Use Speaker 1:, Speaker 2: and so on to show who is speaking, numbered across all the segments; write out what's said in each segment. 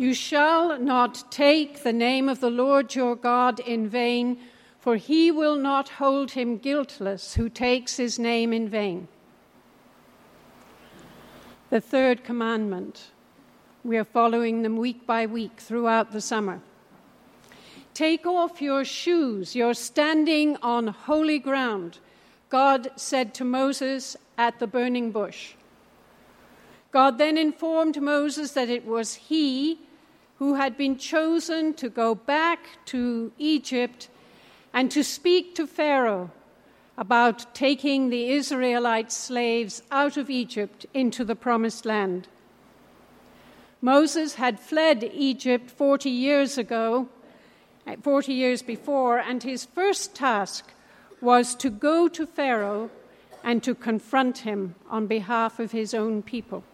Speaker 1: You shall not take the name of the Lord your God in vain, for he will not hold him guiltless who takes his name in vain. The third commandment. We are following them week by week throughout the summer. Take off your shoes, you're standing on holy ground, God said to Moses at the burning bush. God then informed Moses that it was he who had been chosen to go back to Egypt and to speak to Pharaoh about taking the Israelite slaves out of Egypt into the promised land. Moses had fled Egypt 40 years ago, eh, 40 years before, and his first task was to go to Pharaoh and to confront him on behalf of his own people.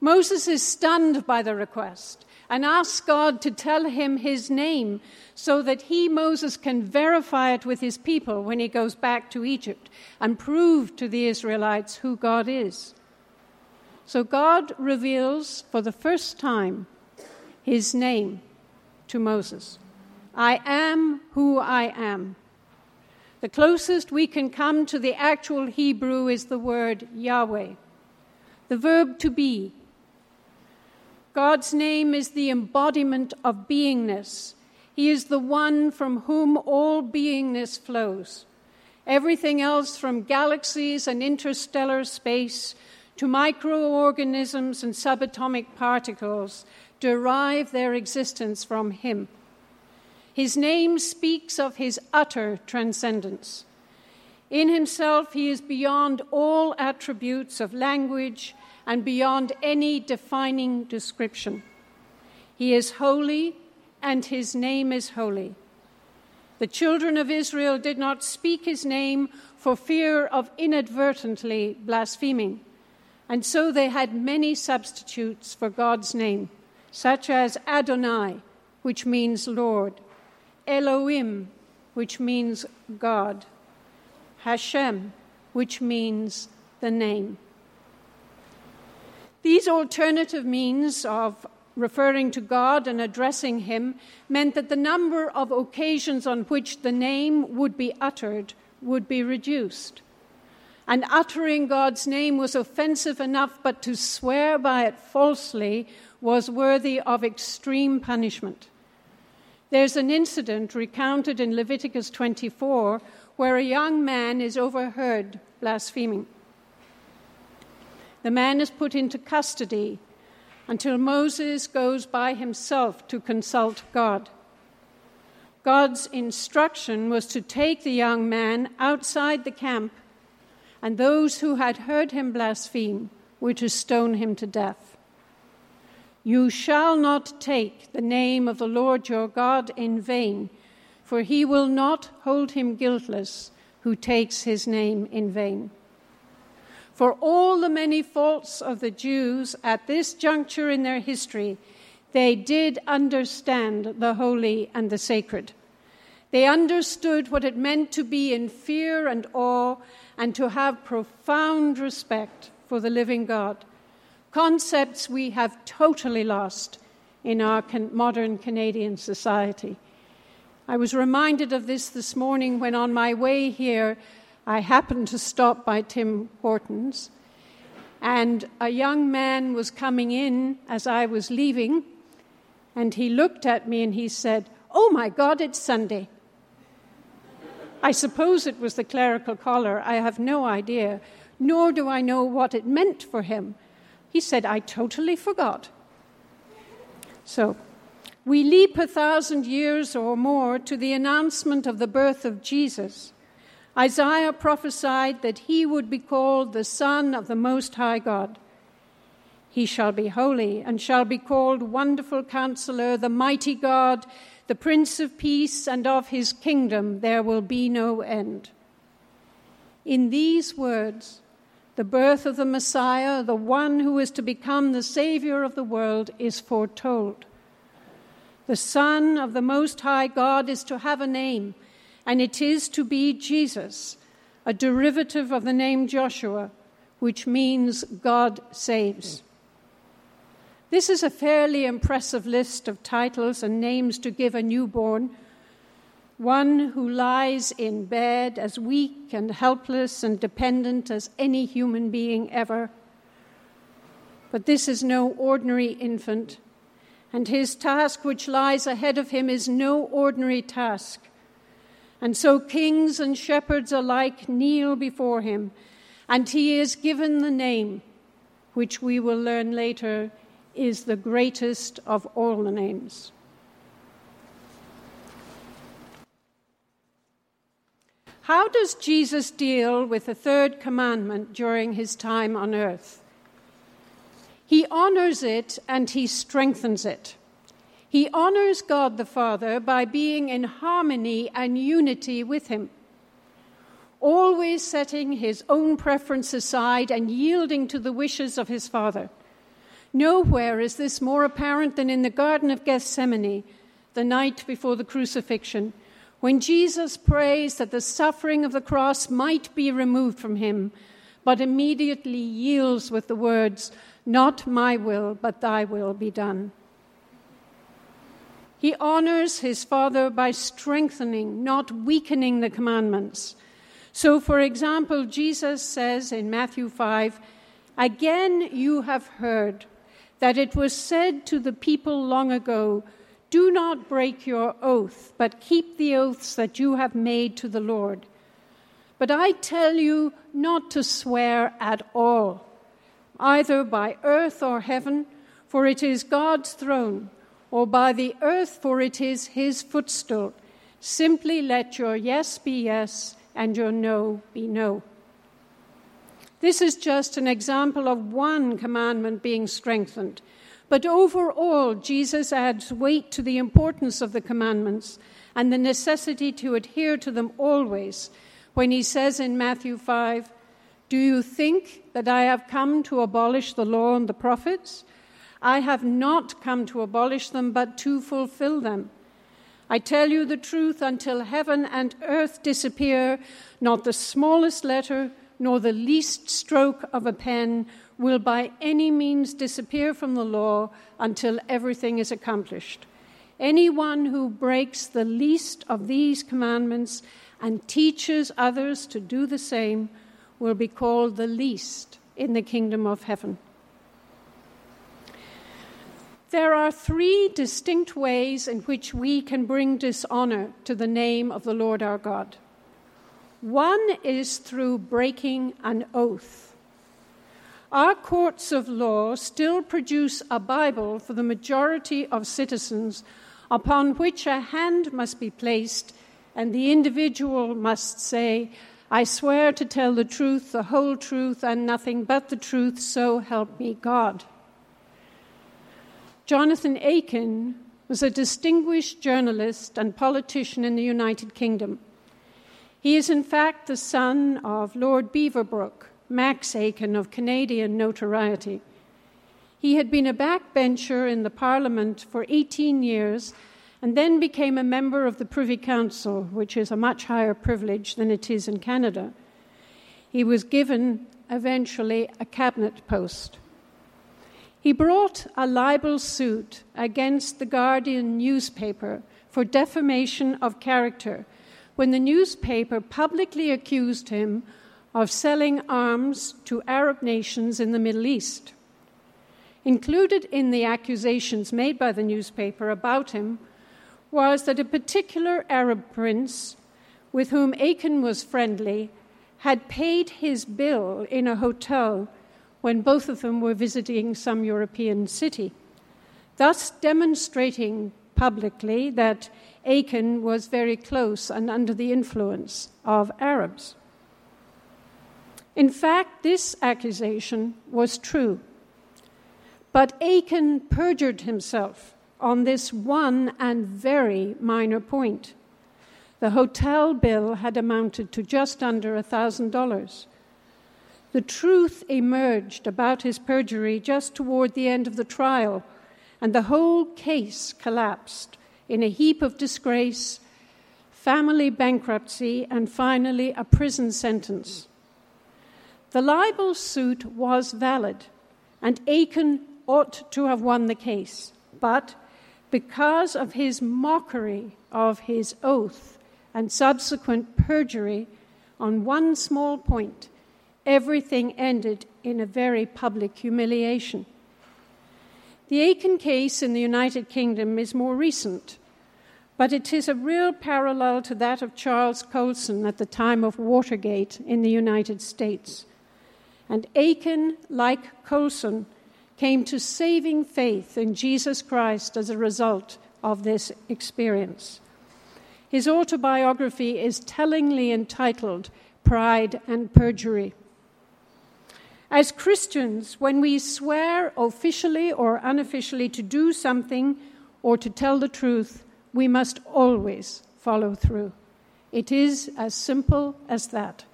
Speaker 1: Moses is stunned by the request and asks God to tell him his name so that he, Moses, can verify it with his people when he goes back to Egypt and prove to the Israelites who God is. So God reveals for the first time his name to Moses I am who I am. The closest we can come to the actual Hebrew is the word Yahweh, the verb to be God's name is the embodiment of beingness. He is the one from whom all beingness flows. Everything else, from galaxies and interstellar space to microorganisms and subatomic particles, derive their existence from Him. His name speaks of His utter transcendence. In Himself, He is beyond all attributes of language and beyond any defining description. He is holy, and his name is holy. The children of Israel did not speak his name for fear of inadvertently blaspheming, and so they had many substitutes for God's name, such as Adonai, which means Lord, Elohim, which means God, Hashem, which means the name. These alternative means of referring to God and addressing Him meant that the number of occasions on which the name would be uttered would be reduced. And uttering God's name was offensive enough, but to swear by it falsely was worthy of extreme punishment. There's an incident recounted in Leviticus 24 where a young man is overheard blaspheming. The man is put into custody until Moses goes by himself to consult God. God's instruction was to take the young man outside the camp, and those who had heard him blaspheme were to stone him to death. You shall not take the name of the Lord your God in vain, for he will not hold him guiltless who takes his name in vain. For all the many faults of the Jews at this juncture in their history, they did understand the holy and the sacred. They understood what it meant to be in fear and awe and to have profound respect for the living God. Concepts we have totally lost in our modern Canadian society. I was reminded of this this morning when, on my way here, I happened to stop by Tim Hortons, and a young man was coming in as I was leaving, and he looked at me and he said, Oh my God, it's Sunday. I suppose it was the clerical collar. I have no idea, nor do I know what it meant for him. He said, I totally forgot. So, we leap a thousand years or more to the announcement of the birth of Jesus. Isaiah prophesied that he would be called the Son of the Most High God. He shall be holy and shall be called Wonderful Counselor, the Mighty God, the Prince of Peace, and of his kingdom there will be no end. In these words, the birth of the Messiah, the one who is to become the Savior of the world, is foretold. The Son of the Most High God is to have a name and it is to be Jesus, a derivative of the name Joshua, which means God saves. This is a fairly impressive list of titles and names to give a newborn, one who lies in bed as weak and helpless and dependent as any human being ever. But this is no ordinary infant, and his task which lies ahead of him is no ordinary task. And so kings and shepherds alike kneel before him, and he is given the name, which we will learn later is the greatest of all the names. How does Jesus deal with the third commandment during his time on earth? He honors it and he strengthens it. He honors God the Father by being in harmony and unity with him, always setting his own preference aside and yielding to the wishes of his Father. Nowhere is this more apparent than in the Garden of Gethsemane, the night before the crucifixion, when Jesus prays that the suffering of the cross might be removed from him, but immediately yields with the words, Not my will, but thy will be done. He honors his Father by strengthening, not weakening the commandments. So, for example, Jesus says in Matthew 5, Again you have heard that it was said to the people long ago, Do not break your oath, but keep the oaths that you have made to the Lord. But I tell you not to swear at all, either by earth or heaven, for it is God's throne, or by the earth, for it is his footstool. Simply let your yes be yes and your no be no. This is just an example of one commandment being strengthened. But overall, Jesus adds weight to the importance of the commandments and the necessity to adhere to them always when he says in Matthew 5, Do you think that I have come to abolish the law and the prophets? I have not come to abolish them, but to fulfill them. I tell you the truth, until heaven and earth disappear, not the smallest letter nor the least stroke of a pen will by any means disappear from the law until everything is accomplished. Anyone who breaks the least of these commandments and teaches others to do the same will be called the least in the kingdom of heaven. There are three distinct ways in which we can bring dishonor to the name of the Lord our God. One is through breaking an oath. Our courts of law still produce a Bible for the majority of citizens upon which a hand must be placed, and the individual must say, I swear to tell the truth, the whole truth, and nothing but the truth, so help me God. Jonathan Aitken was a distinguished journalist and politician in the United Kingdom. He is, in fact, the son of Lord Beaverbrook, Max Aitken of Canadian notoriety. He had been a backbencher in the Parliament for 18 years and then became a member of the Privy Council, which is a much higher privilege than it is in Canada. He was given eventually a cabinet post. He brought a libel suit against the Guardian newspaper for defamation of character when the newspaper publicly accused him of selling arms to Arab nations in the Middle East. Included in the accusations made by the newspaper about him was that a particular Arab prince with whom Aitken was friendly had paid his bill in a hotel when both of them were visiting some European city, thus demonstrating publicly that Aitken was very close and under the influence of Arabs. In fact, this accusation was true. But Aitken perjured himself on this one and very minor point. The hotel bill had amounted to just under $1,000. The truth emerged about his perjury just toward the end of the trial, and the whole case collapsed in a heap of disgrace, family bankruptcy, and finally a prison sentence. The libel suit was valid, and Aitken ought to have won the case, but because of his mockery of his oath and subsequent perjury on one small point, everything ended in a very public humiliation. The Aitken case in the United Kingdom is more recent, but it is a real parallel to that of Charles Colson at the time of Watergate in the United States. And Aitken, like Colson, came to saving faith in Jesus Christ as a result of this experience. His autobiography is tellingly entitled Pride and Perjury. As Christians, when we swear officially or unofficially to do something or to tell the truth, we must always follow through. It is as simple as that.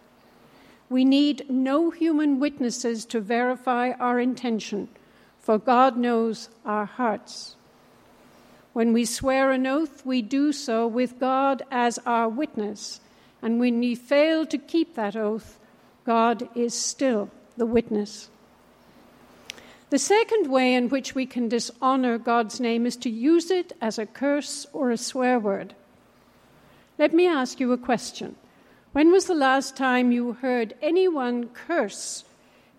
Speaker 1: We need no human witnesses to verify our intention, for God knows our hearts. When we swear an oath, we do so with God as our witness, and when we fail to keep that oath, God is still the witness. The second way in which we can dishonor God's name is to use it as a curse or a swear word. Let me ask you a question. When was the last time you heard anyone curse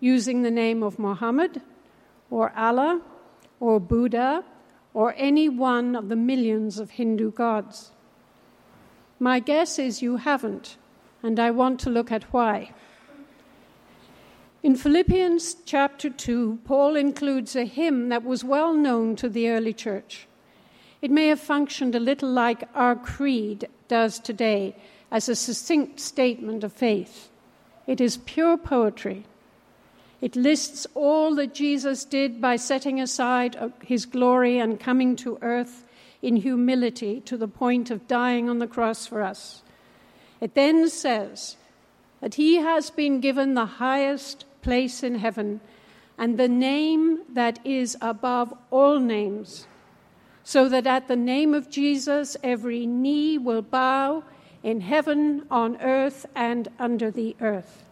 Speaker 1: using the name of Muhammad or Allah or Buddha or any one of the millions of Hindu gods? My guess is you haven't, and I want to look at why. In Philippians chapter 2, Paul includes a hymn that was well known to the early church. It may have functioned a little like our creed does today as a succinct statement of faith. It is pure poetry. It lists all that Jesus did by setting aside his glory and coming to earth in humility to the point of dying on the cross for us. It then says that he has been given the highest place in heaven and the name that is above all names, so that at the name of Jesus every knee will bow in heaven, on earth, and under the earth.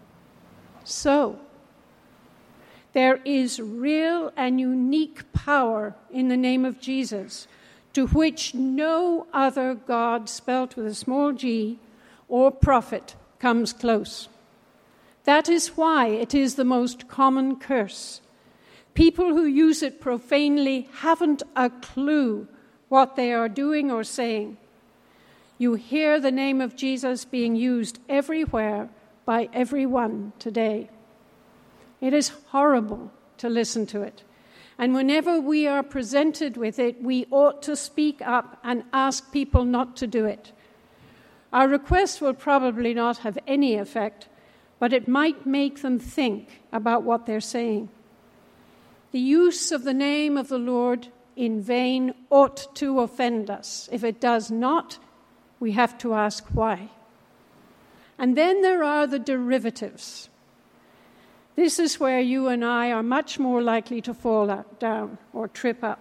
Speaker 1: So, there is real and unique power in the name of Jesus, to which no other God, spelt with a small g, or prophet comes close. That is why it is the most common curse. People who use it profanely haven't a clue what they are doing or saying. You hear the name of Jesus being used everywhere by everyone today. It is horrible to listen to it. And whenever we are presented with it, we ought to speak up and ask people not to do it. Our request will probably not have any effect, but it might make them think about what they're saying. The use of the name of the Lord in vain ought to offend us. If it does not, we have to ask why. And then there are the derivatives. This is where you and I are much more likely to fall down or trip up.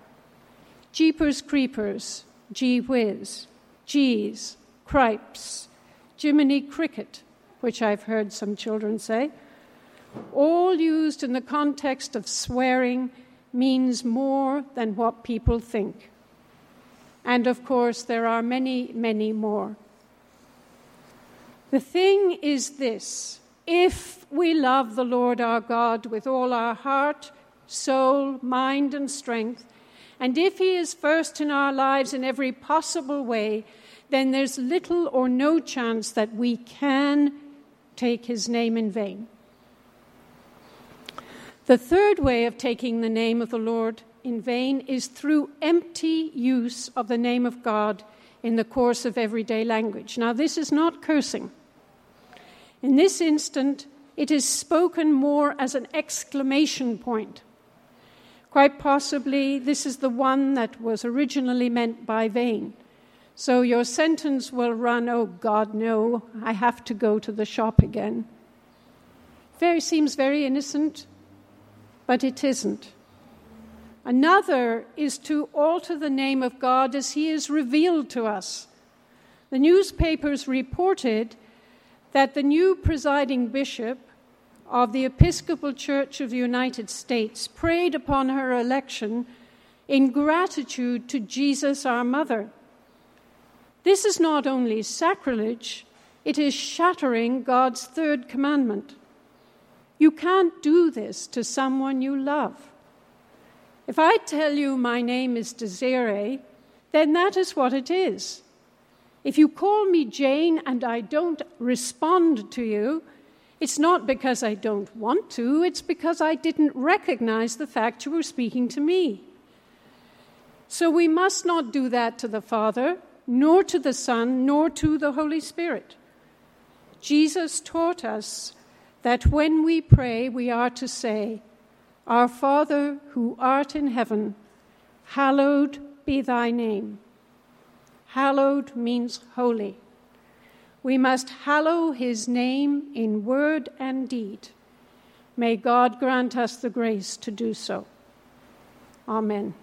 Speaker 1: Jeepers creepers, gee whiz, geez, cripes, Jiminy cricket, which I've heard some children say, all used in the context of swearing means more than what people think. And of course, there are many, many more. The thing is this if we love the Lord our God with all our heart, soul, mind, and strength, and if He is first in our lives in every possible way, then there's little or no chance that we can take his name in vain. The third way of taking the name of the Lord in vain is through empty use of the name of God in the course of everyday language. Now, this is not cursing. In this instant, it is spoken more as an exclamation point. Quite possibly, this is the one that was originally meant by vain. So your sentence will run, oh God, no, I have to go to the shop again. Very seems very innocent, but it isn't. Another is to alter the name of God as he is revealed to us. The newspapers reported that the new presiding bishop of the Episcopal Church of the United States prayed upon her election in gratitude to Jesus, our mother. This is not only sacrilege, it is shattering God's third commandment. You can't do this to someone you love. If I tell you my name is Desiree, then that is what it is. If you call me Jane and I don't respond to you, it's not because I don't want to, it's because I didn't recognize the fact you were speaking to me. So we must not do that to the Father, nor to the Son, nor to the Holy Spirit. Jesus taught us that when we pray, we are to say, Our Father who art in heaven, hallowed be thy name. Hallowed means holy. We must hallow his name in word and deed. May God grant us the grace to do so. Amen.